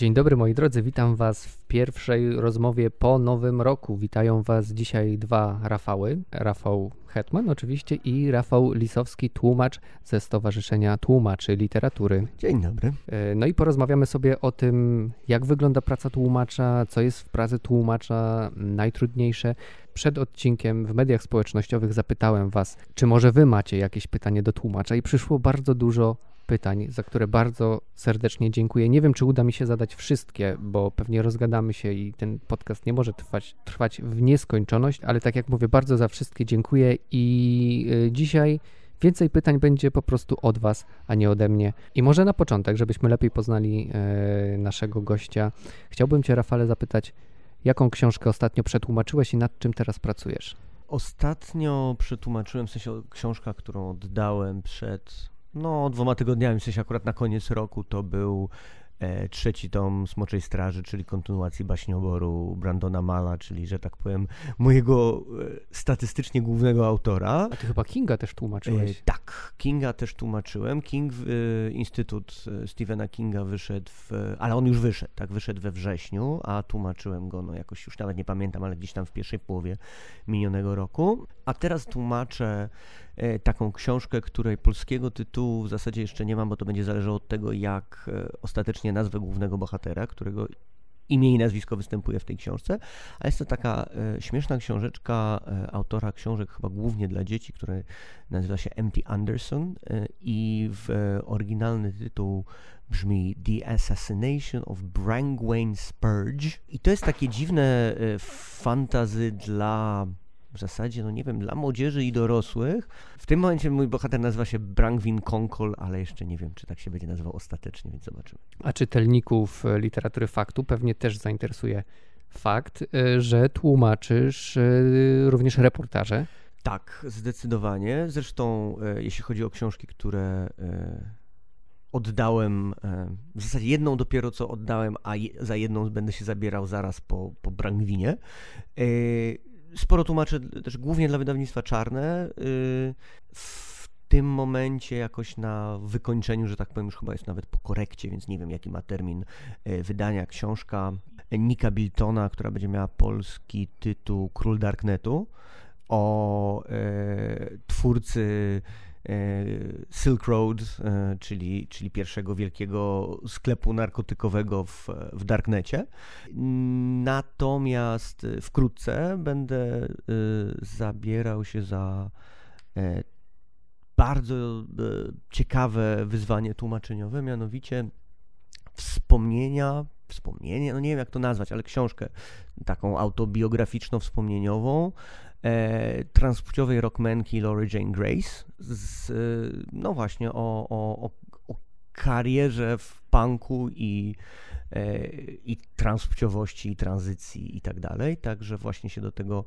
Dzień dobry moi drodzy, witam Was w pierwszej rozmowie po nowym roku. Witają Was dzisiaj dwa Rafały. Rafał Hetman oczywiście i Rafał Lisowski, tłumacz ze Stowarzyszenia Tłumaczy Literatury. Dzień dobry. E, no i porozmawiamy sobie o tym, jak wygląda praca tłumacza, co jest w pracy tłumacza najtrudniejsze. Przed odcinkiem w mediach społecznościowych zapytałem Was, czy może Wy macie jakieś pytanie do tłumacza i przyszło bardzo dużo pytań, za które bardzo serdecznie dziękuję. Nie wiem, czy uda mi się zadać wszystkie, bo pewnie rozgadamy się i ten podcast nie może trwać, trwać w nieskończoność, ale tak jak mówię, bardzo za wszystkie dziękuję i y, dzisiaj więcej pytań będzie po prostu od Was, a nie ode mnie. I może na początek, żebyśmy lepiej poznali e, naszego gościa, chciałbym Cię, Rafale, zapytać, jaką książkę ostatnio przetłumaczyłeś i nad czym teraz pracujesz? Ostatnio przetłumaczyłem, w sensie książka, którą oddałem przed no, dwoma tygodniami, w sensie akurat na koniec roku to był e, trzeci tom Smoczej Straży, czyli kontynuacji baśnioboru Brandona Mala, czyli, że tak powiem, mojego e, statystycznie głównego autora. A ty chyba Kinga też tłumaczyłeś. E, tak, Kinga też tłumaczyłem. King, e, Instytut e, Stephena Kinga wyszedł, w, ale on już wyszedł, tak, wyszedł we wrześniu, a tłumaczyłem go, no jakoś już nawet nie pamiętam, ale gdzieś tam w pierwszej połowie minionego roku. A teraz tłumaczę taką książkę, której polskiego tytułu w zasadzie jeszcze nie mam, bo to będzie zależało od tego, jak e, ostatecznie nazwę głównego bohatera, którego imię i nazwisko występuje w tej książce, a jest to taka e, śmieszna książeczka e, autora książek chyba głównie dla dzieci, który nazywa się M.T. Anderson e, i w e, oryginalny tytuł brzmi The Assassination of Brangwain Spurge i to jest takie dziwne fantazy dla w zasadzie, no nie wiem, dla młodzieży i dorosłych. W tym momencie mój bohater nazywa się Brangwin Konkol, ale jeszcze nie wiem, czy tak się będzie nazywał ostatecznie, więc zobaczymy. A czytelników e, literatury faktu pewnie też zainteresuje fakt, e, że tłumaczysz e, również reportaże. Tak, zdecydowanie. Zresztą, jeśli chodzi o książki, które oddałem, w zasadzie jedną dopiero co oddałem, a za jedną będę się zabierał zaraz po, po Brangwinie sporo tłumaczę też głównie dla wydawnictwa czarne. Y, w tym momencie jakoś na wykończeniu, że tak powiem, już chyba jest nawet po korekcie, więc nie wiem jaki ma termin y, wydania książka Nika Biltona, która będzie miała polski tytuł Król Darknetu o e, twórcy Silk Road, e, czyli, czyli pierwszego wielkiego sklepu narkotykowego w, w Darknecie. Natomiast wkrótce będę e, zabierał się za bardzo ciekawe wyzwanie tłumaczeniowe, mianowicie wspomnienia, wspomnienie, no nie wiem jak to nazwać, ale książkę taką autobiograficzno-wspomnieniową e, transpłciowej rockmanki Lori Jane Grace, z, no właśnie o, o, o karierze w punku i, e, i transpłciowości, i tranzycji i tak dalej. Także właśnie się do tego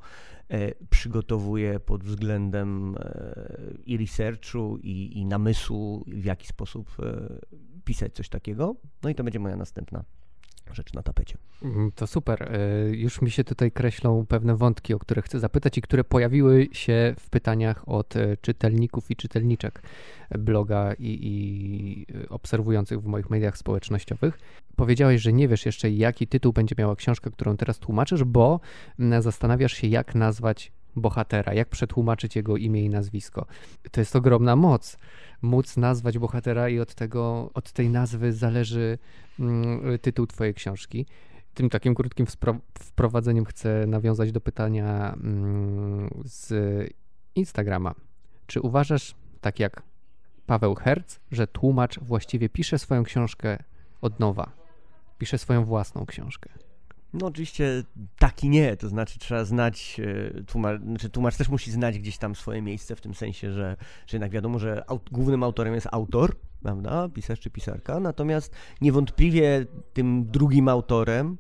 e, przygotowuję pod względem e, i researchu, i, i namysłu, w jaki sposób e, pisać coś takiego. No i to będzie moja następna rzecz na tapecie. Mm, to super. E, już mi się tutaj kreślą pewne wątki, o które chcę zapytać i które pojawiły się w pytaniach od e, czytelników i czytelniczek bloga i, i obserwujących w moich mediach społecznościowych. Powiedziałeś, że nie wiesz jeszcze, jaki tytuł będzie miała książka, którą teraz tłumaczysz, bo zastanawiasz się, jak nazwać bohatera, jak przetłumaczyć jego imię i nazwisko. To jest ogromna moc, móc nazwać bohatera i od tego, od tej nazwy zależy mm, tytuł twojej książki. Tym takim krótkim wprowadzeniem chcę nawiązać do pytania mm, z Instagrama. Czy uważasz, tak jak Paweł Herz, że tłumacz właściwie pisze swoją książkę od nowa? Pisze swoją własną książkę? No oczywiście tak i nie, to znaczy trzeba znać, e, tłumacz, znaczy tłumacz też musi znać gdzieś tam swoje miejsce w tym sensie, że, że jednak wiadomo, że aut, głównym autorem jest autor, prawda, pisarz czy pisarka, natomiast niewątpliwie tym drugim autorem,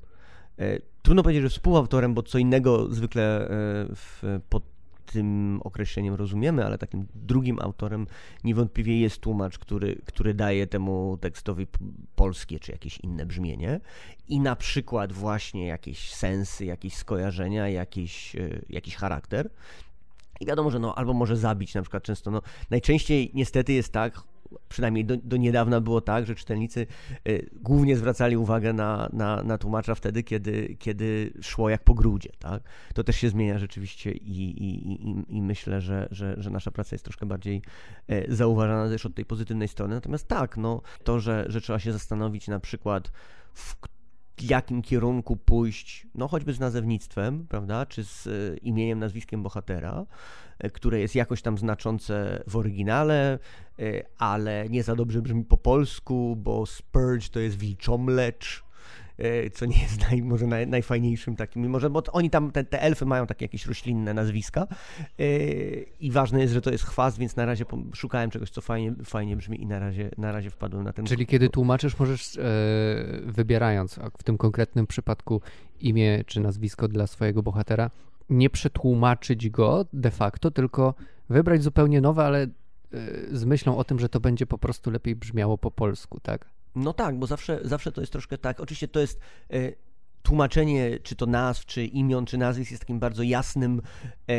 e, trudno powiedzieć, że współautorem, bo co innego zwykle e, w, pod tym określeniem rozumiemy, ale takim drugim autorem niewątpliwie jest tłumacz, który, który daje temu tekstowi polskie czy jakieś inne brzmienie i na przykład właśnie jakieś sensy, jakieś skojarzenia, jakiś, e, jakiś charakter. I wiadomo, że no, albo może zabić na przykład często, no, najczęściej niestety jest tak, przynajmniej do, do niedawna było tak, że czytelnicy y, głównie zwracali uwagę na, na, na tłumacza wtedy, kiedy, kiedy szło jak po grudzie. Tak? To też się zmienia rzeczywiście i, i, i, i myślę, że, że, że nasza praca jest troszkę bardziej e, zauważana też od tej pozytywnej strony. Natomiast tak, no, to, że, że trzeba się zastanowić na przykład w jakim kierunku pójść, no choćby z nazewnictwem, prawda, czy z e, imieniem, nazwiskiem bohatera, e, które jest jakoś tam znaczące w oryginale, e, ale nie za dobrze brzmi po polsku, bo Spurge to jest wilczomlecz, co nie jest naj, może naj, najfajniejszym takim, może, bo oni tam, te, te, elfy mają takie jakieś roślinne nazwiska e, i ważne jest, że to jest chwast, więc na razie szukałem czegoś, co fajnie, fajnie brzmi i na razie, na razie wpadłem na ten... Czyli kiedy tłumaczysz, możesz e, wybierając w tym konkretnym przypadku imię czy nazwisko dla swojego bohatera, nie przetłumaczyć go de facto, tylko wybrać zupełnie nowe, ale z myślą o tym, że to będzie po prostu lepiej brzmiało po polsku, tak? No tak, bo zawsze, zawsze to jest troszkę tak. Oczywiście to jest e, tłumaczenie, czy to nazw, czy imion, czy nazwisk jest takim bardzo jasnym e,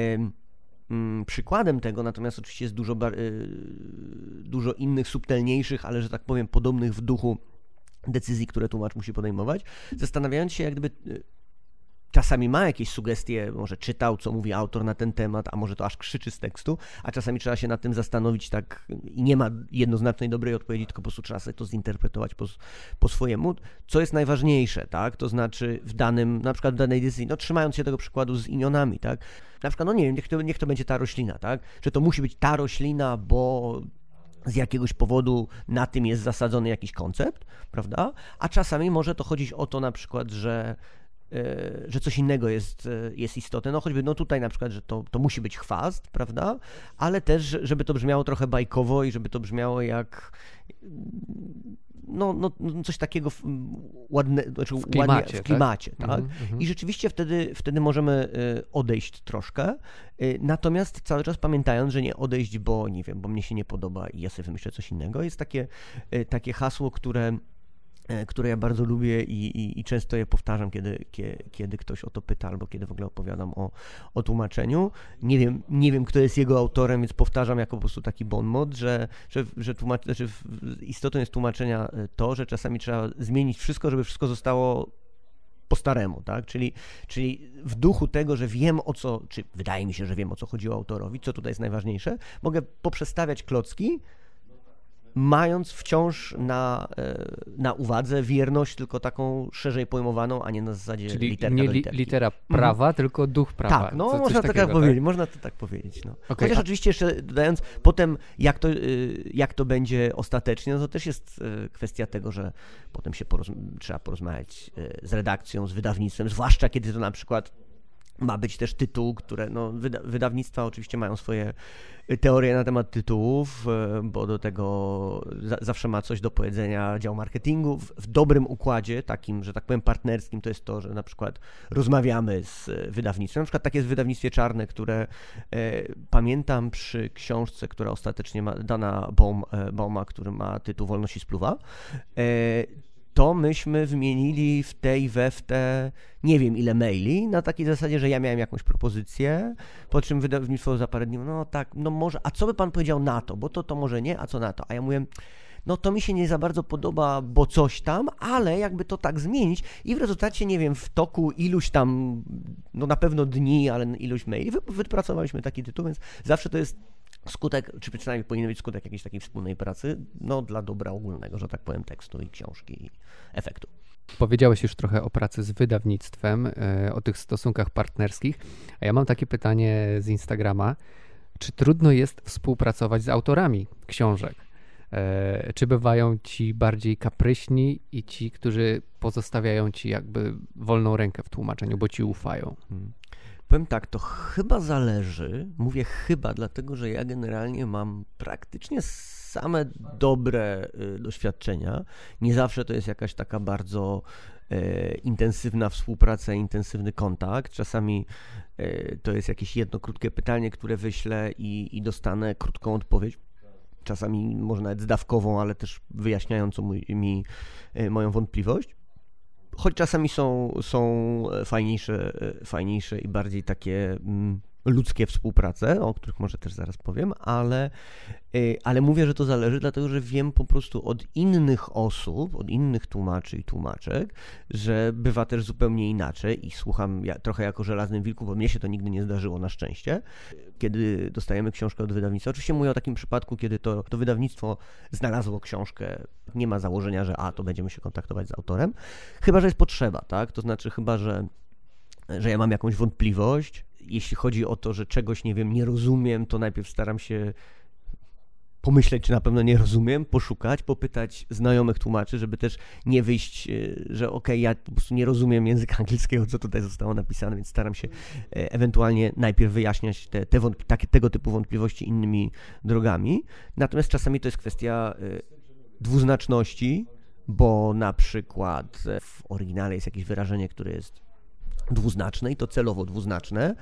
m, przykładem tego, natomiast oczywiście jest dużo, e, dużo innych, subtelniejszych, ale że tak powiem, podobnych w duchu decyzji, które tłumacz musi podejmować, zastanawiając się, jak gdyby czasami ma jakieś sugestie, może czytał, co mówi autor na ten temat, a może to aż krzyczy z tekstu, a czasami trzeba się nad tym zastanowić tak i nie ma jednoznacznej dobrej odpowiedzi, tylko po prostu trzeba sobie to zinterpretować po, po swojemu, co jest najważniejsze, tak, to znaczy w danym, na przykład w danej decyzji, no trzymając się tego przykładu z imionami, tak, na przykład, no nie wiem, niech to, niech to będzie ta roślina, tak, że to musi być ta roślina, bo z jakiegoś powodu na tym jest zasadzony jakiś koncept, prawda? A czasami może to chodzić o to na przykład, że że coś innego jest, e, jest istotne. No choćby no tutaj na przykład, że to, to musi być chwast, prawda? Ale też, żeby to brzmiało trochę bajkowo i żeby to brzmiało jak no, no, no coś takiego ładne, znaczy w klimacie, ładnie, w klimacie tak? tak? Mm -hmm. I rzeczywiście wtedy, wtedy możemy e, odejść troszkę, natomiast cały czas pamiętając, że nie odejść, bo nie wiem, bo mnie się nie podoba i ja sobie wymyślę coś innego. Jest takie, takie hasło, które E, które ja bardzo lubię i, i, i, często je powtarzam, kiedy, kiedy, ktoś o to pyta, albo kiedy w ogóle opowiadam o, o tłumaczeniu. Nie wiem, nie wiem, kto jest jego autorem, więc powtarzam jako po prostu taki bon mot, że, że, że znaczy istotą jest tłumaczenia e, to, że czasami trzeba zmienić wszystko, żeby wszystko zostało po staremu, tak? Czyli, czyli w duchu tego, że wiem o co, czy wydaje mi się, że wiem o co chodziło autorowi, co tutaj jest najważniejsze, mogę poprzestawiać klocki, mając wciąż na, e, na uwadze wierność tylko taką szerzej pojmowaną, a nie na zasadzie Czyli literka nie li, litera prawa, mm. tylko duch prawa. Tak, no Co, można to tak powiedzieć, można to tak powiedzieć. No. Okay, Chociaż a... oczywiście jeszcze dodając potem, jak to, y, jak to będzie ostatecznie, no to też jest y, kwestia tego, że potem się trzeba porozmawiać y, z redakcją, z wydawnictwem, zwłaszcza kiedy to na przykład ma być też tytuł, które no, wyda wydawnictwa oczywiście mają swoje teorie na temat tytułów, e, bo do tego zawsze ma coś do powiedzenia dział marketingu. W dobrym układzie, takim, że tak powiem, partnerskim, to jest to, że na przykład rozmawiamy z wydawnictwem. Na przykład takie jest wydawnictwie czarne, które e, pamiętam przy książce, która ostatecznie ma dana Baum, e, Bauma, który ma tytuł Wolności spluwa. E, to myśmy wymienili w tej we w te nie wiem ile maili, na takiej zasadzie, że ja miałem jakąś propozycję, po czym wydawnictwo za parę dni, no tak, no może, a co by pan powiedział na to, bo to to może nie, a co na to? A ja mówię, no to mi się nie za bardzo podoba, bo coś tam, ale jakby to tak zmienić i w rezultacie, nie wiem, w toku iluś tam, no na pewno dni, ale iluś maili, wypracowaliśmy taki tytuł, więc zawsze to jest skutek, czy przynajmniej powinien być skutek jakiejś takiej wspólnej pracy, no dla dobra ogólnego, że tak powiem, tekstu i książki i efektu. Powiedziałeś już trochę o pracy z wydawnictwem, e, o tych stosunkach partnerskich, a ja mam takie pytanie z Instagrama. Czy trudno jest współpracować z autorami książek? E, czy bywają ci bardziej kapryśni i ci, którzy pozostawiają ci jakby wolną rękę w tłumaczeniu, bo ci ufają? Powiem tak, to chyba zależy. Mówię chyba, dlatego że ja generalnie mam praktycznie same dobre y, doświadczenia. Nie zawsze to jest jakaś taka bardzo e, intensywna współpraca, intensywny kontakt. Czasami e, to jest jakieś jedno krótkie pytanie, które wyślę i, i dostanę krótką odpowiedź czasami może nawet zdawkową, ale też wyjaśniającą mój, mi e, moją wątpliwość choć czasami są, są fajniejsze, fajniejsze i bardziej takie mm, ludzkie współprace, o których może też zaraz powiem, ale, y, ale mówię, że to zależy, dlatego że wiem po prostu od innych osób, od innych tłumaczy i tłumaczek, że bywa też zupełnie inaczej i słucham ja, trochę jako żelaznym wilku, bo mnie się to nigdy nie zdarzyło na szczęście, kiedy dostajemy książkę od wydawnictwa. Oczywiście mówię o takim przypadku, kiedy to, to wydawnictwo znalazło książkę, nie ma założenia, że a, to będziemy się kontaktować z autorem, chyba, że jest potrzeba, tak? To znaczy chyba, że że ja mam jakąś wątpliwość, jeśli chodzi o to, że czegoś nie wiem, nie rozumiem, to najpierw staram się pomyśleć, czy na pewno nie rozumiem, poszukać, popytać znajomych tłumaczy, żeby też nie wyjść, e, że okej, okay, ja po prostu nie rozumiem języka angielskiego, co tutaj zostało napisane, więc staram się e, ewentualnie najpierw wyjaśniać te, te takie, tego typu wątpliwości innymi drogami. Natomiast czasami to jest kwestia e, dwuznaczności, bo na przykład w oryginale jest jakieś wyrażenie, które jest dwuznaczne i to celowo dwuznaczne,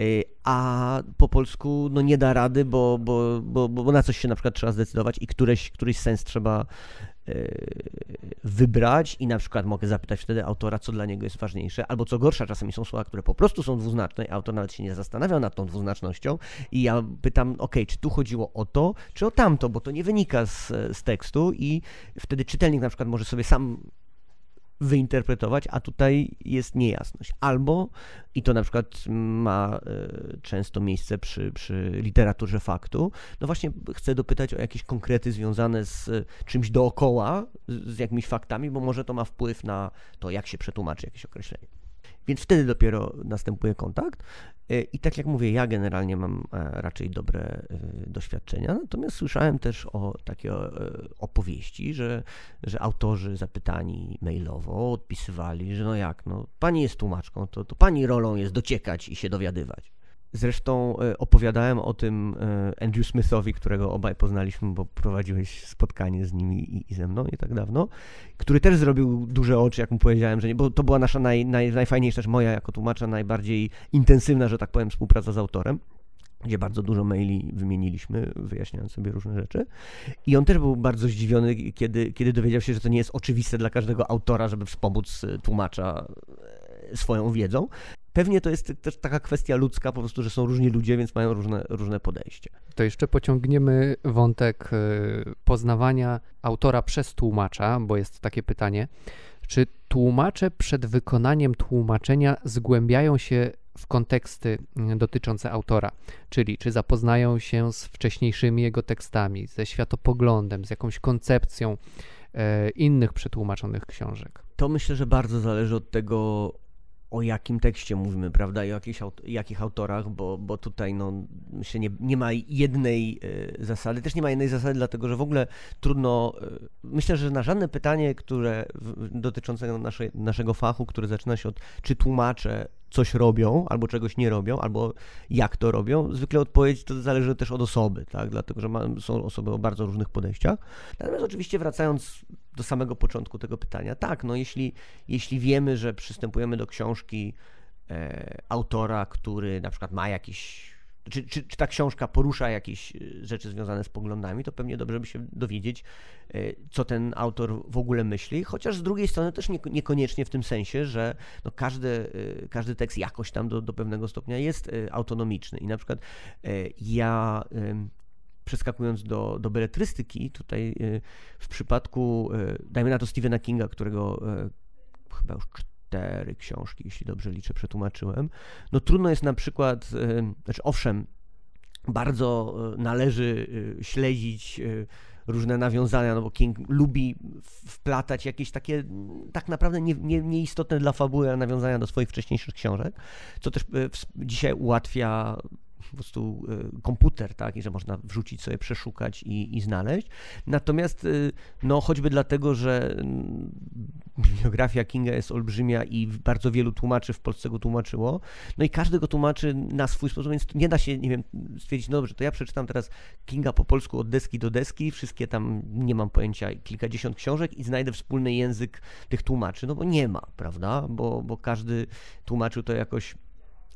y, a po polsku no nie da rady, bo, bo, bo, bo na coś się na przykład trzeba zdecydować i któreś, któryś sens trzeba y, wybrać i na przykład mogę zapytać wtedy autora, co dla niego jest ważniejsze, albo co gorsza, czasami są słowa, które po prostu są dwuznaczne i autor nawet się nie zastanawia nad tą dwuznacznością i ja pytam, ok, czy tu chodziło o to, czy o tamto, bo to nie wynika z, z tekstu i wtedy czytelnik na przykład może sobie sam wyinterpretować, a tutaj jest niejasność. Albo, i to na przykład ma e, często miejsce przy, przy literaturze faktu, no właśnie chcę dopytać o jakieś konkrety związane z czymś dookoła, z jakimiś faktami, bo może to ma wpływ na to, jak się przetłumaczy jakieś określenie. Więc wtedy dopiero następuje kontakt. E, I tak jak mówię, ja generalnie mam e, raczej dobre e, doświadczenia, natomiast słyszałem też o takie opowieści, że, że autorzy zapytani mailowo odpisywali, że no jak, no pani jest tłumaczką, to, to pani rolą jest dociekać i się dowiadywać. Zresztą e, opowiadałem o tym e, Andrew Smithowi, którego obaj poznaliśmy, bo prowadziłeś spotkanie z nimi i, ze mną nie tak dawno, który też zrobił duże oczy, jak mu powiedziałem, że nie, bo to była nasza naj, naj, najfajniejsza, moja jako tłumacza, najbardziej intensywna, że tak powiem, współpraca z autorem gdzie bardzo dużo maili wymieniliśmy, wyjaśniając sobie różne rzeczy. I on też był bardzo zdziwiony, kiedy, kiedy dowiedział się, że to nie jest oczywiste dla każdego autora, żeby wspomóc e, tłumacza swoją wiedzą. Pewnie to jest też taka kwestia ludzka, po prostu, że są różni ludzie, więc mają różne, różne podejście. To jeszcze pociągniemy wątek y, poznawania autora przez tłumacza, bo jest takie pytanie. Czy tłumacze przed wykonaniem tłumaczenia zgłębiają się w konteksty y, dotyczące autora, czyli czy zapoznają się z wcześniejszymi jego tekstami, ze światopoglądem, z jakąś koncepcją y, innych przetłumaczonych książek? To myślę, że bardzo zależy od tego, o jakim tekście mówimy, prawda, i o jakich, jakich autorach, bo, bo tutaj no, myślę, nie, nie ma jednej y, zasady. Też nie ma jednej zasady, dlatego że w ogóle trudno. Y, myślę, że na żadne pytanie, które w, dotyczące nasze, naszego fachu, które zaczyna się od czy tłumaczę coś robią, albo czegoś nie robią, albo jak to robią, zwykle odpowiedź to zależy też od osoby, tak? dlatego że są osoby o bardzo różnych podejściach. Natomiast oczywiście wracając do samego początku tego pytania, tak, no jeśli, jeśli wiemy, że przystępujemy do książki e, autora, który na przykład ma jakiś czy, czy, czy, ta książka porusza jakieś e, rzeczy związane z poglądami, to pewnie dobrze by się dowiedzieć, e, co ten autor w ogóle myśli, chociaż z drugiej strony też nie, niekoniecznie w tym sensie, że no każdy, każdy tekst jakoś tam do, do pewnego stopnia jest autonomiczny. I na przykład ja przeskakując do, do beletrystyki, tutaj w przypadku, dajmy na to Stephena Kinga, którego chyba już cztery książki, jeśli dobrze liczę, przetłumaczyłem. No trudno jest na przykład, e, znaczy owszem, bardzo e, należy e, śledzić różne nawiązania, no bo King lubi wplatać jakieś takie tak naprawdę nie, nie, nieistotne dla fabuły nawiązania do swoich wcześniejszych książek, co też dzisiaj ułatwia po prostu y, komputer, tak, i że można wrzucić sobie, przeszukać i, i znaleźć. Natomiast, y, no, choćby dlatego, że mm, bibliografia Kinga jest olbrzymia i bardzo wielu tłumaczy w Polsce go tłumaczyło, no i każdy go tłumaczy na swój sposób, więc nie da się, nie wiem, stwierdzić, no dobrze, to ja przeczytam teraz Kinga po polsku od deski do deski, wszystkie tam, nie mam pojęcia, kilkadziesiąt książek i znajdę wspólny język tych tłumaczy, no bo nie ma, prawda, bo, bo każdy tłumaczył to jakoś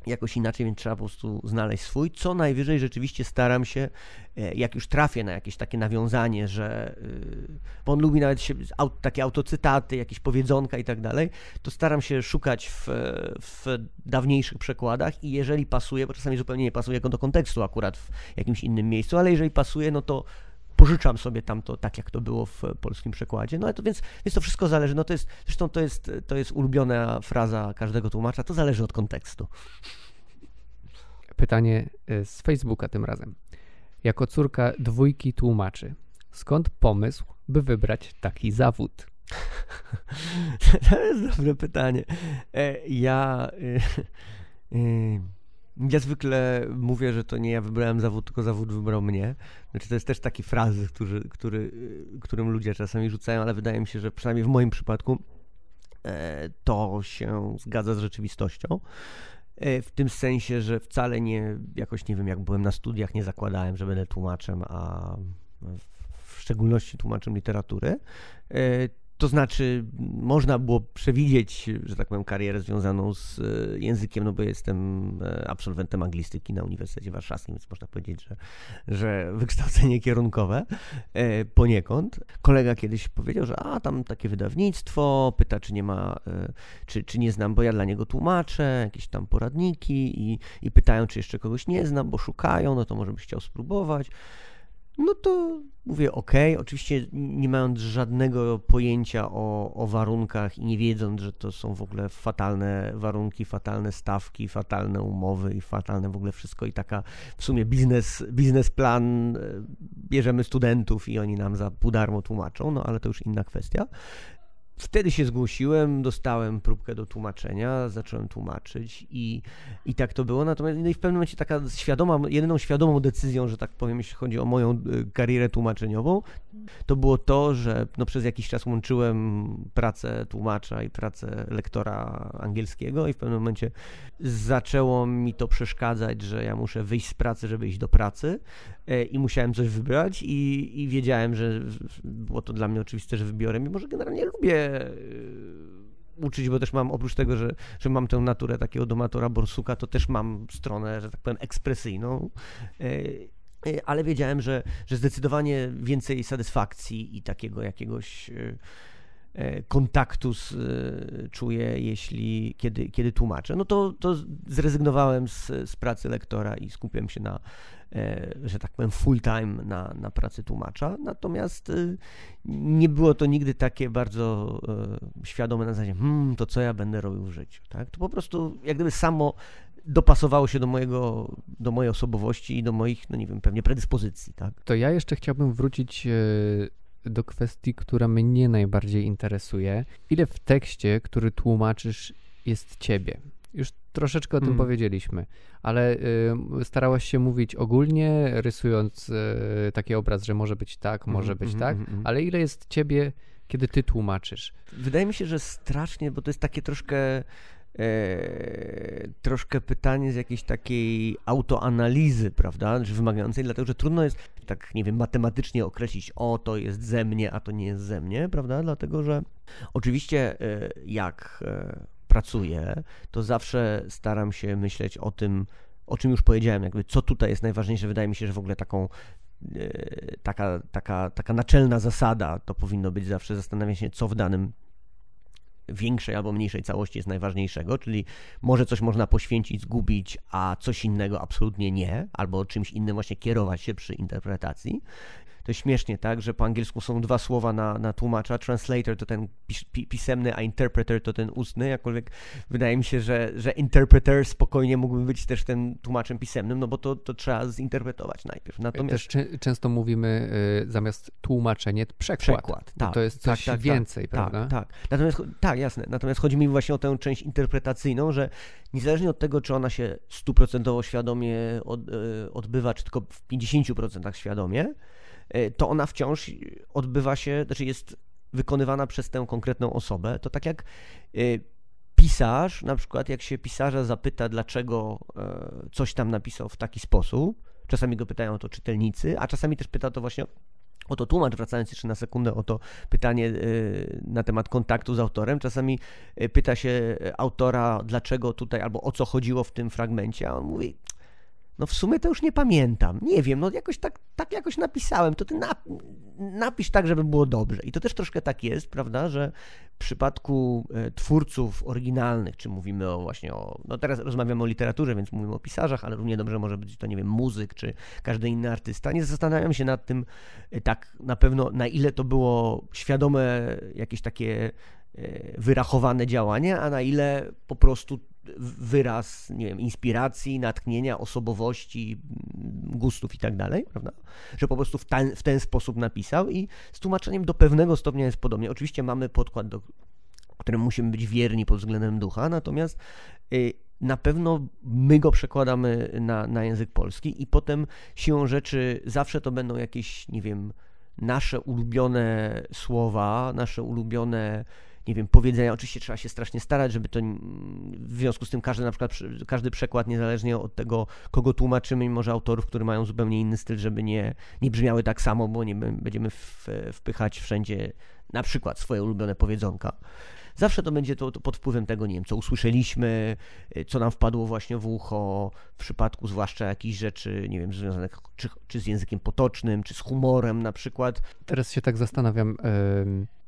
jakoś inaczej, więc trzeba po prostu znaleźć swój. Co najwyżej rzeczywiście staram się, e, jak już trafię na jakieś takie nawiązanie, że y, bo on lubi nawet się, takie autocytaty, jakieś powiedzonka i tak dalej, to staram się szukać w, w dawniejszych przekładach i jeżeli pasuje, bo czasami zupełnie nie pasuje do kontekstu akurat w jakimś innym miejscu, ale jeżeli pasuje, no to pożyczam sobie tamto tak, jak to było w polskim przekładzie. No ale to więc, więc to wszystko zależy. No to jest, zresztą to jest, to jest ulubiona fraza każdego tłumacza, to zależy od kontekstu. Pytanie e, z Facebooka tym razem. Jako córka dwójki tłumaczy, skąd pomysł, by wybrać taki zawód? To jest dobre pytanie. E, ja. E, ja zwykle mówię, że to nie ja wybrałem zawód, tylko zawód wybrał mnie. Znaczy to jest też taki frazy, który, który, którym ludzie czasami rzucają, ale wydaje mi się, że przynajmniej w moim przypadku e, to się zgadza z rzeczywistością. E, w tym sensie, że wcale nie, jakoś nie wiem, jak byłem na studiach, nie zakładałem, że będę tłumaczem, a w szczególności tłumaczem literatury. To znaczy, można było przewidzieć, że tak powiem, karierę związaną z e, językiem, no bo jestem e, absolwentem anglistyki na Uniwersytecie Warszawskim, więc można powiedzieć, że, że wykształcenie kierunkowe e, poniekąd. Kolega kiedyś powiedział, że a, tam takie wydawnictwo, pyta, czy nie ma, czy, czy nie znam, bo ja dla niego tłumaczę, jakieś tam poradniki i, i pytają, czy jeszcze kogoś nie znam, bo szukają, no to może byś chciał spróbować. No to mówię ok, oczywiście nie mając żadnego pojęcia o, o warunkach i nie wiedząc, że to są w ogóle fatalne warunki, fatalne stawki, fatalne umowy i fatalne w ogóle wszystko i taka w sumie biznes, biznesplan, e, bierzemy studentów i oni nam za pół darmo tłumaczą, no ale to już inna kwestia. Wtedy się zgłosiłem, dostałem próbkę do tłumaczenia, zacząłem tłumaczyć i, i tak to było. Natomiast no i w pewnym momencie taka świadoma, jedyną świadomą decyzją, że tak powiem, jeśli chodzi o moją y, karierę tłumaczeniową, to było to, że no przez jakiś czas łączyłem pracę tłumacza i pracę lektora angielskiego i w pewnym momencie zaczęło mi to przeszkadzać, że ja muszę wyjść z pracy, żeby iść do pracy i musiałem coś wybrać i, i wiedziałem, że było to dla mnie oczywiste, że wybiorę, mimo że generalnie lubię e, uczyć, bo też mam, oprócz tego, że, że mam tę naturę takiego domatora borsuka, to też mam stronę, że tak powiem, ekspresyjną e, ale wiedziałem, że, że zdecydowanie więcej satysfakcji i takiego jakiegoś E, kontaktu z, e, czuję, jeśli, kiedy, kiedy tłumaczę. No to, to zrezygnowałem z, z pracy lektora i skupiłem się na, e, że tak powiem, full time na, na pracy tłumacza. Natomiast nie było to nigdy takie bardzo świadome na zasadzie, hmm, to co ja będę robił w życiu. Tak? To po prostu jak gdyby samo dopasowało się do, mojego, do mojej osobowości i do moich, no nie wiem, pewnie predyspozycji. Tak? To ja jeszcze chciałbym wrócić do kwestii, która mnie najbardziej interesuje. Ile w tekście, który tłumaczysz, jest ciebie? Już troszeczkę o tym hmm. powiedzieliśmy, ale y, starałaś się mówić ogólnie, rysując y, taki obraz, że może być tak, może mm, być mm, tak, mm, ale ile jest ciebie, kiedy ty tłumaczysz? Wydaje mi się, że strasznie, bo to jest takie troszkę E, troszkę pytanie z jakiejś takiej autoanalizy, prawda, czy wymagającej, dlatego że trudno jest tak, nie wiem, matematycznie określić, o, to jest ze mnie, a to nie jest ze mnie, prawda, dlatego że oczywiście e, jak e, pracuję, to zawsze staram się myśleć o tym, o czym już powiedziałem, jakby co tutaj jest najważniejsze. Wydaje mi się, że w ogóle taką taka, taka, taka naczelna zasada to powinno być zawsze zastanawiać się, co w danym większej albo mniejszej całości jest najważniejszego, czyli może coś można poświęcić, zgubić, a coś innego absolutnie nie, albo czymś innym właśnie kierować się przy interpretacji to śmiesznie, tak, że po angielsku są dwa słowa na, na tłumacza. Translator to ten pis, pisemny, a interpreter to ten ustny. Jakkolwiek wydaje mi się, że, że interpreter spokojnie mógłby być też ten tłumaczem pisemnym, no bo to, to trzeba zinterpretować najpierw. Natomiast... Też często mówimy y, zamiast tłumaczenie przekład. Przekład, tak. To jest coś tak, tak, więcej, tak, prawda? Tak, tak. Natomiast, tak, jasne. Natomiast chodzi mi właśnie o tę część interpretacyjną, że niezależnie od tego, czy ona się stuprocentowo świadomie od, y, odbywa, czy tylko w 50% świadomie, to ona wciąż odbywa się, znaczy jest wykonywana przez tę konkretną osobę. To tak jak e, pisarz, na przykład jak się pisarza zapyta, dlaczego e, coś tam napisał w taki sposób, czasami go pytają to czytelnicy, a czasami też pyta to właśnie Oto tłumacz, wracając jeszcze na sekundę o to pytanie na temat kontaktu z autorem, czasami pyta się autora, dlaczego tutaj, albo o co chodziło w tym fragmencie, a on mówi, no w sumie to już nie pamiętam. Nie wiem, no jakoś tak, tak jakoś napisałem. To ty napisz tak, żeby było dobrze. I to też troszkę tak jest, prawda, że w przypadku e, twórców oryginalnych, czy mówimy o właśnie o, no teraz rozmawiamy o literaturze, więc mówimy o pisarzach, ale równie dobrze może być to, nie wiem, muzyk, czy każdy inny artysta. Nie zastanawiam się nad tym e, tak na pewno, na ile to było świadome jakieś takie e, wyrachowane działanie, a na ile po prostu wyraz, nie wiem, inspiracji, natchnienia, osobowości, gustów i tak dalej, prawda? Że po prostu w ten, w ten sposób napisał i z tłumaczeniem do pewnego stopnia jest podobnie. Oczywiście mamy podkład, do którym musimy być wierni pod względem ducha, natomiast y, na pewno my go przekładamy na, na język polski i potem siłą rzeczy zawsze to będą jakieś, nie wiem, nasze ulubione słowa, nasze ulubione nie wiem, powiedzenia. Oczywiście trzeba się strasznie starać, żeby to w związku z tym każdy na przykład każdy przekład, niezależnie od tego, kogo tłumaczymy, mimo że autorów, którzy mają zupełnie inny styl, żeby nie, nie brzmiały tak samo, bo nie będziemy wpychać wszędzie na przykład swoje ulubione powiedzonka. Zawsze to będzie to, to, pod wpływem tego, nie wiem, co usłyszeliśmy, co nam wpadło właśnie w ucho, w przypadku zwłaszcza jakichś rzeczy, nie wiem, związanych czy, czy z językiem potocznym, czy z humorem na przykład. Teraz się tak zastanawiam,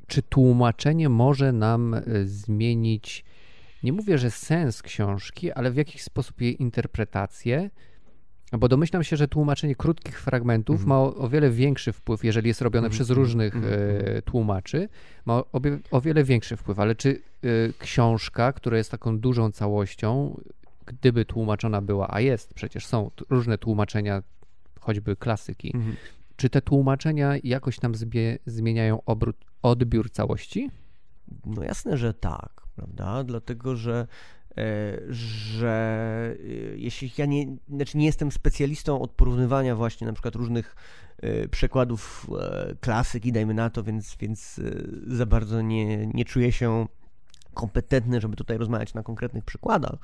czy tłumaczenie może nam e, zmienić, nie mówię, że sens książki, ale w jakiś sposób jej interpretację? Bo domyślam się, że tłumaczenie krótkich fragmentów mm. ma o, o, wiele większy wpływ, jeżeli jest robione mm. przez różnych mm. e, tłumaczy, ma o, o, wiele większy wpływ. Ale czy e, książka, która jest taką dużą całością, gdyby tłumaczona była, a jest, przecież są różne tłumaczenia, choćby klasyki, mhm. Czy te tłumaczenia jakoś nam zbie, zmieniają obrót, odbiór całości? No jasne, że tak, prawda? Dlatego, że e, że e, jeśli ja nie, znaczy nie jestem specjalistą od porównywania właśnie na przykład różnych e, przekładów klasyki, dajmy na to, więc, więc za bardzo nie, nie czuję się kompetentny, żeby tutaj rozmawiać na konkretnych przykładach.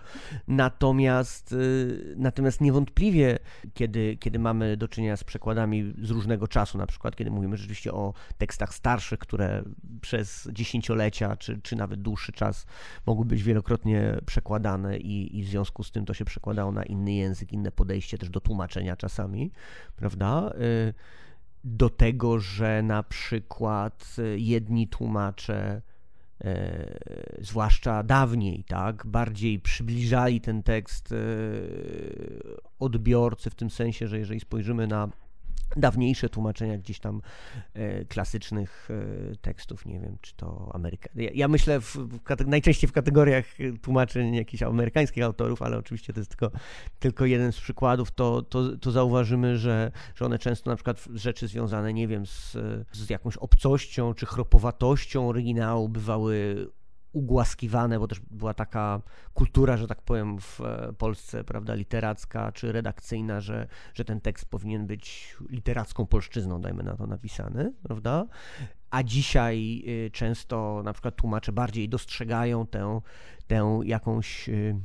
Natomiast, y, natomiast niewątpliwie, kiedy, kiedy mamy do czynienia z przekładami z różnego czasu, na przykład kiedy mówimy rzeczywiście o tekstach starszych, które przez dziesięciolecia czy, czy nawet dłuższy czas mogły być wielokrotnie przekładane i, i w związku z tym to się przekładało na inny język, inne podejście też do tłumaczenia czasami, prawda? Y, do tego, że na przykład jedni tłumacze E, zwłaszcza dawniej, tak, bardziej przybliżali ten tekst e, odbiorcy, w tym sensie, że jeżeli spojrzymy na dawniejsze tłumaczenia gdzieś tam e, klasycznych e, tekstów, nie wiem, czy to Ameryka. Ja, ja myślę w, w, najczęściej w kategoriach tłumaczeń jakichś amerykańskich autorów, ale oczywiście to jest tylko, tylko jeden z przykładów, to, to, to zauważymy, że, że one często na przykład rzeczy związane, nie wiem, z, z jakąś obcością czy chropowatością oryginału bywały ugłaskiwane, bo też była taka kultura, że tak powiem, w e, Polsce, prawda, literacka czy redakcyjna, że, że ten tekst powinien być literacką polszczyzną, dajmy na to, napisany, prawda? A dzisiaj y, często na przykład tłumacze bardziej dostrzegają tę, tę jakąś y,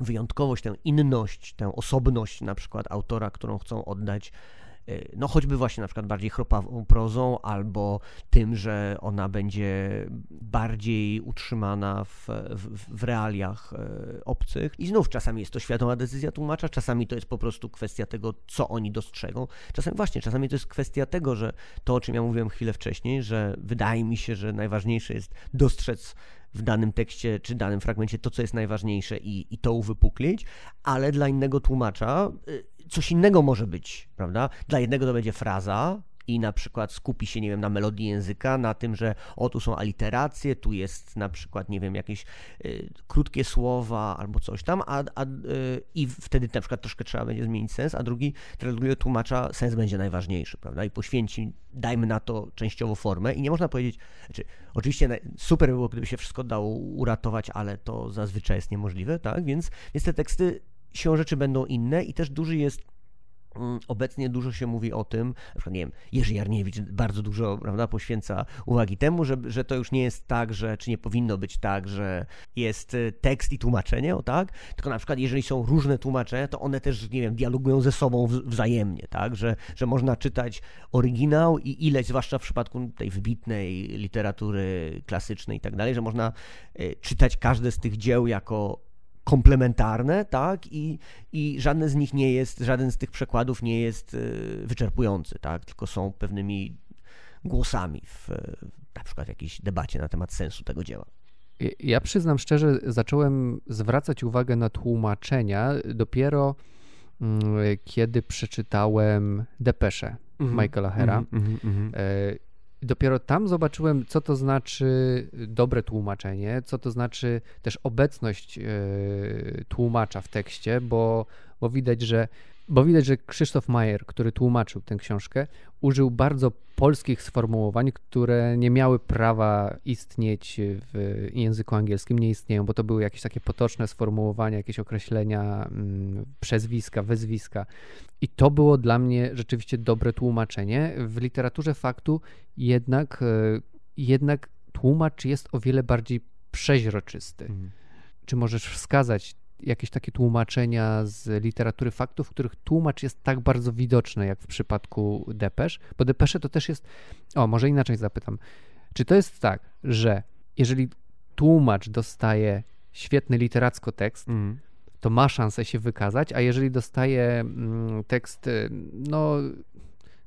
wyjątkowość, tę inność, tę osobność na przykład autora, którą chcą oddać no choćby właśnie na przykład bardziej chropawą prozą, albo tym, że ona będzie bardziej utrzymana w, w, w realiach y, obcych. I znów czasami jest to świadoma decyzja tłumacza, czasami to jest po prostu kwestia tego, co oni dostrzegą. Czasami właśnie, czasami to jest kwestia tego, że to, o czym ja mówiłem chwilę wcześniej, że wydaje mi się, że najważniejsze jest dostrzec w danym tekście czy danym fragmencie to, co jest najważniejsze i, i to uwypuklić, ale dla innego tłumacza y, coś innego może być, prawda? Dla jednego to będzie fraza, i na przykład skupi się, nie wiem, na melodii języka, na tym, że o, tu są aliteracje, tu jest na przykład, nie wiem, jakieś y, krótkie słowa albo coś tam, a, a y, i wtedy na przykład troszkę trzeba będzie zmienić sens, a drugi, dla drugiego tłumacza sens będzie najważniejszy, prawda? I poświęci, dajmy na to częściowo formę i nie można powiedzieć, znaczy, oczywiście super by było, gdyby się wszystko dało uratować, ale to zazwyczaj jest niemożliwe, tak? Więc, więc te teksty siłą rzeczy będą inne i też duży jest obecnie dużo się mówi o tym, na przykład, nie wiem, Jerzy Jarniewicz bardzo dużo prawda, poświęca uwagi temu, że, że to już nie jest tak, że, czy nie powinno być tak, że jest y, tekst i tłumaczenie, o tak, tylko na przykład jeżeli są różne tłumaczenia, to one też, nie wiem, dialogują ze sobą wzajemnie, tak, że, że można czytać oryginał i ileś, zwłaszcza w przypadku tej wybitnej literatury klasycznej i tak dalej, że można y, czytać każde z tych dzieł jako komplementarne, tak, i, i żadne z nich nie jest, żaden z tych przekładów nie jest e, wyczerpujący, tak, tylko są pewnymi głosami w na przykład w jakiejś debacie na temat sensu tego dzieła. Ja przyznam szczerze, zacząłem zwracać uwagę na tłumaczenia dopiero mm, kiedy przeczytałem Depeszę mm -hmm. Michaela Hera. Mm dopiero tam zobaczyłem, co to znaczy dobre tłumaczenie, co to znaczy też obecność e, tłumacza w tekście, bo, bo widać, że bo widać, że Krzysztof Majer, który tłumaczył tę książkę, użył bardzo polskich sformułowań, które nie miały prawa istnieć w języku angielskim, nie istnieją, bo to były jakieś takie potoczne sformułowania, jakieś określenia, mm, przezwiska, wezwiska. I to było dla mnie rzeczywiście dobre tłumaczenie. W literaturze faktu jednak, e, jednak tłumacz jest o wiele bardziej przeźroczysty. Mhm. Czy możesz wskazać jakieś takie tłumaczenia z literatury faktów, w których tłumacz jest tak bardzo widoczny, jak w przypadku depesz, bo depesze to też jest, o może inaczej zapytam, czy to jest tak, że jeżeli tłumacz dostaje świetny literacko tekst, mm. to ma szansę się wykazać, a jeżeli dostaje mm, tekst, y, no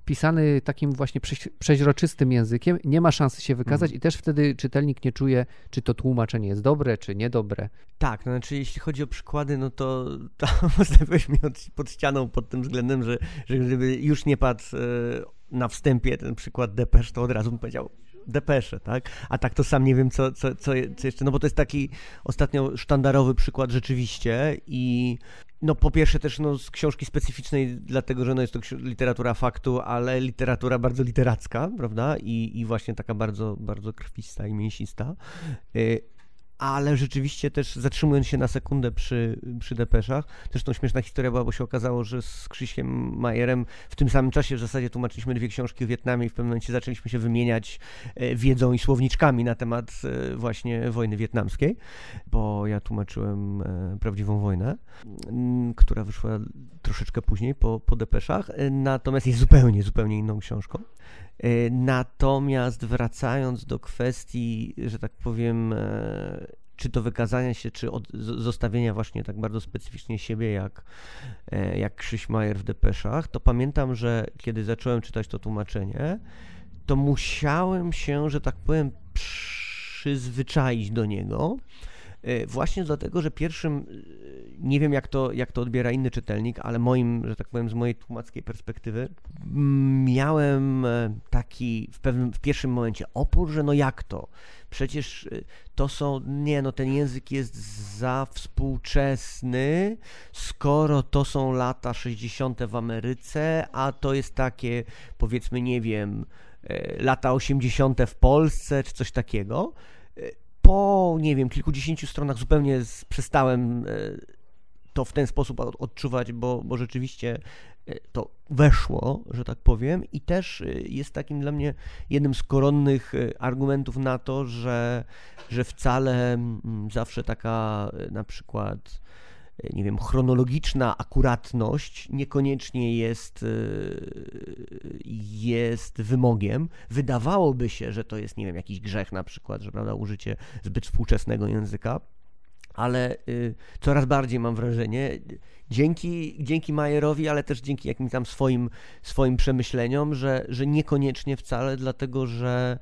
pisany takim właśnie przeźroczystym językiem, nie ma szansy się wykazać mm. i też wtedy czytelnik nie czuje, czy to tłumaczenie jest dobre, czy niedobre. Tak, no znaczy jeśli chodzi o przykłady, no to, to postawiłeś mnie pod ścianą pod tym względem, że, że gdyby już nie padł e, na wstępie ten przykład Depesz, to od razu bym powiedział depesze, tak? A tak to sam nie wiem, co, co, co, co jeszcze, no bo to jest taki ostatnio sztandarowy przykład rzeczywiście i no po pierwsze też no, z książki specyficznej, dlatego że no, jest to literatura faktu, ale literatura bardzo literacka, prawda? I, i właśnie taka bardzo, bardzo krwista i mięsista. Ale rzeczywiście też zatrzymując się na sekundę przy, przy depeszach, zresztą śmieszna historia była, bo się okazało, że z Krzyśkiem Majerem w tym samym czasie w zasadzie tłumaczyliśmy dwie książki o Wietnamie i w pewnym momencie zaczęliśmy się wymieniać e, wiedzą i słowniczkami na temat e, właśnie wojny wietnamskiej, bo ja tłumaczyłem e, Prawdziwą Wojnę, która wyszła troszeczkę później po, po depeszach, natomiast jest zupełnie, zupełnie inną książką. E, natomiast wracając do kwestii, że tak powiem, e, czy to wykazania się, czy od, zostawienia właśnie tak bardzo specyficznie siebie, jak, e, jak Krzyś Majer w Depeszach, to pamiętam, że kiedy zacząłem czytać to tłumaczenie, to musiałem się, że tak powiem, przyzwyczaić do niego, właśnie dlatego, że pierwszym, e, nie wiem jak to, jak to odbiera inny czytelnik, ale moim, że tak powiem, z mojej tłumackiej perspektywy, miałem e, taki w pewnym, w pierwszym momencie opór, że no jak to? Przecież to są, nie no, ten język jest za współczesny, skoro to są lata 60. w Ameryce, a to jest takie, powiedzmy, nie wiem, lata 80. w Polsce, czy coś takiego po, nie wiem, kilkudziesięciu stronach zupełnie przestałem e, to w ten sposób odczuwać, bo, bo rzeczywiście e, to weszło, że tak powiem, i też e, jest takim dla mnie jednym z koronnych argumentów na to, że, że wcale zawsze taka na przykład nie wiem, chronologiczna akuratność niekoniecznie jest, y, jest wymogiem. Wydawałoby się, że to jest, nie wiem, jakiś grzech na przykład, że prawda, użycie zbyt współczesnego języka, ale y, coraz bardziej mam wrażenie, dzięki, dzięki Majerowi, ale też dzięki jakimś tam swoim, swoim przemyśleniom, że, że niekoniecznie wcale, dlatego że,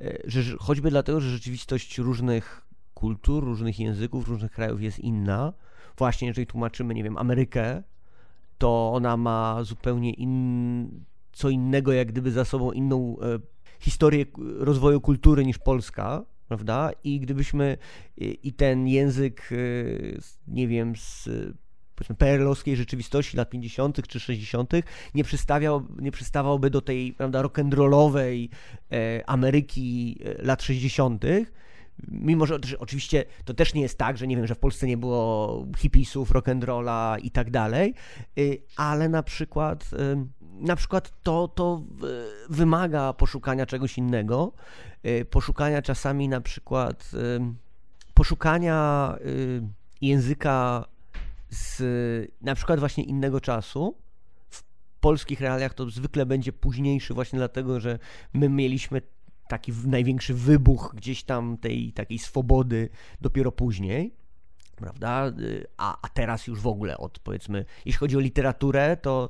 y, że choćby dlatego, że rzeczywistość różnych kultur, różnych języków, różnych krajów jest inna, właśnie jeżeli tłumaczymy, nie wiem, Amerykę, to ona ma zupełnie in, co innego, jak gdyby za sobą inną e, historię rozwoju kultury niż Polska, prawda? I gdybyśmy i, i ten język, e, nie wiem, z powiedzmy PRL-owskiej rzeczywistości lat 50. czy 60. nie, przystawiał, nie przystawałby do tej prawda, rock'n'rollowej e, Ameryki e, lat 60., mimo że oczywiście to też nie jest tak, że nie wiem, że w Polsce nie było hipisów, rock'n'rolla i tak dalej, y, ale na przykład na przykład to, to wymaga poszukania czegoś innego, poszukania czasami na przykład poszukania języka z na przykład właśnie innego czasu, w polskich realiach to zwykle będzie późniejszy właśnie dlatego, że my mieliśmy taki największy wybuch gdzieś tam tej takiej swobody dopiero później prawda? A, a teraz już w ogóle od powiedzmy, jeśli chodzi o literaturę, to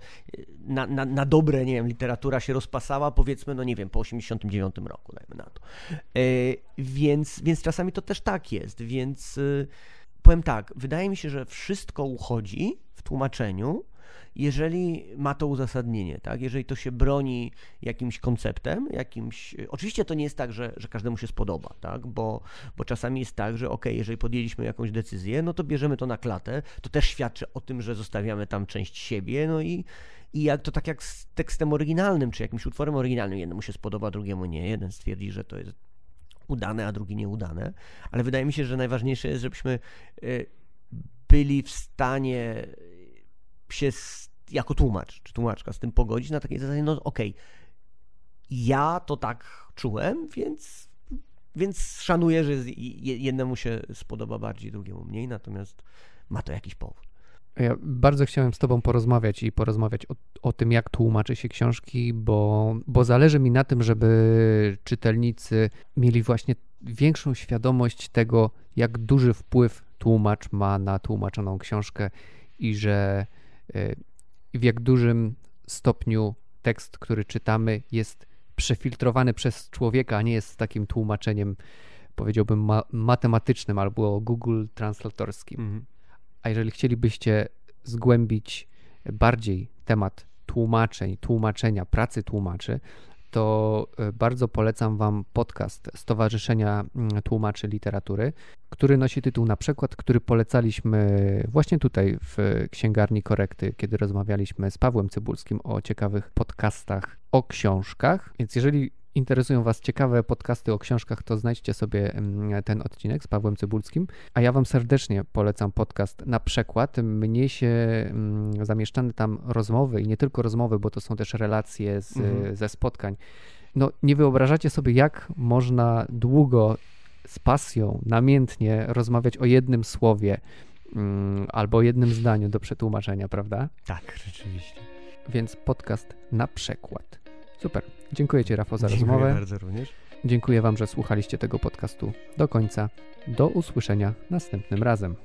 na, na, na dobre, nie wiem, literatura się rozpasała powiedzmy, no nie wiem, po 89 roku, dajmy na to. E, więc, więc czasami to też tak jest, więc y, powiem tak, wydaje mi się, że wszystko uchodzi w tłumaczeniu, jeżeli ma to uzasadnienie, tak? jeżeli to się broni jakimś konceptem, jakimś... Oczywiście to nie jest tak, że, że każdemu się spodoba, tak? bo, bo czasami jest tak, że ok, jeżeli podjęliśmy jakąś decyzję, no to bierzemy to na klatę, to też świadczy o tym, że zostawiamy tam część siebie, no i, i jak to tak jak z tekstem oryginalnym, czy jakimś utworem oryginalnym, jednemu się spodoba, drugiemu nie, jeden stwierdzi, że to jest udane, a drugi nieudane, ale wydaje mi się, że najważniejsze jest, żebyśmy y, byli w stanie się z, jako tłumacz czy tłumaczka z tym pogodzić na takiej zasadzie, no okej, okay, ja to tak czułem, więc, więc szanuję, że jednemu się spodoba bardziej, drugiemu mniej, natomiast ma to jakiś powód. Ja bardzo chciałem z Tobą porozmawiać i porozmawiać o, o, tym, jak tłumaczy się książki, bo, bo zależy mi na tym, żeby czytelnicy mieli właśnie większą świadomość tego, jak duży wpływ tłumacz ma na tłumaczoną książkę i że w jak dużym stopniu tekst, który czytamy, jest przefiltrowany przez człowieka, a nie jest takim tłumaczeniem, powiedziałbym, ma matematycznym albo Google translatorskim. Mhm. A jeżeli chcielibyście zgłębić bardziej temat tłumaczeń, tłumaczenia, pracy tłumaczy, to e, bardzo polecam Wam podcast Stowarzyszenia mm, Tłumaczy Literatury, który nosi tytuł na przykład, który polecaliśmy właśnie tutaj w Księgarni Korekty, kiedy rozmawialiśmy z Pawłem Cybulskim o ciekawych podcastach o książkach. Więc jeżeli interesują Was ciekawe podcasty o książkach, to znajdźcie sobie mm, ten odcinek z Pawłem Cybulskim. A ja Wam serdecznie polecam podcast na przykład. Mnie się mm, zamieszczane tam rozmowy i nie tylko rozmowy, bo to są też relacje z, mhm. ze spotkań. No, nie wyobrażacie sobie, jak można długo z pasją, namiętnie rozmawiać o jednym słowie mm, albo jednym zdaniu do przetłumaczenia, prawda? Tak, rzeczywiście. Więc podcast na przykład. Super. Dziękuję Ci, Rafał, za Dziękuję rozmowę. bardzo również. Dziękuję Wam, że słuchaliście tego podcastu do końca. Do usłyszenia następnym razem.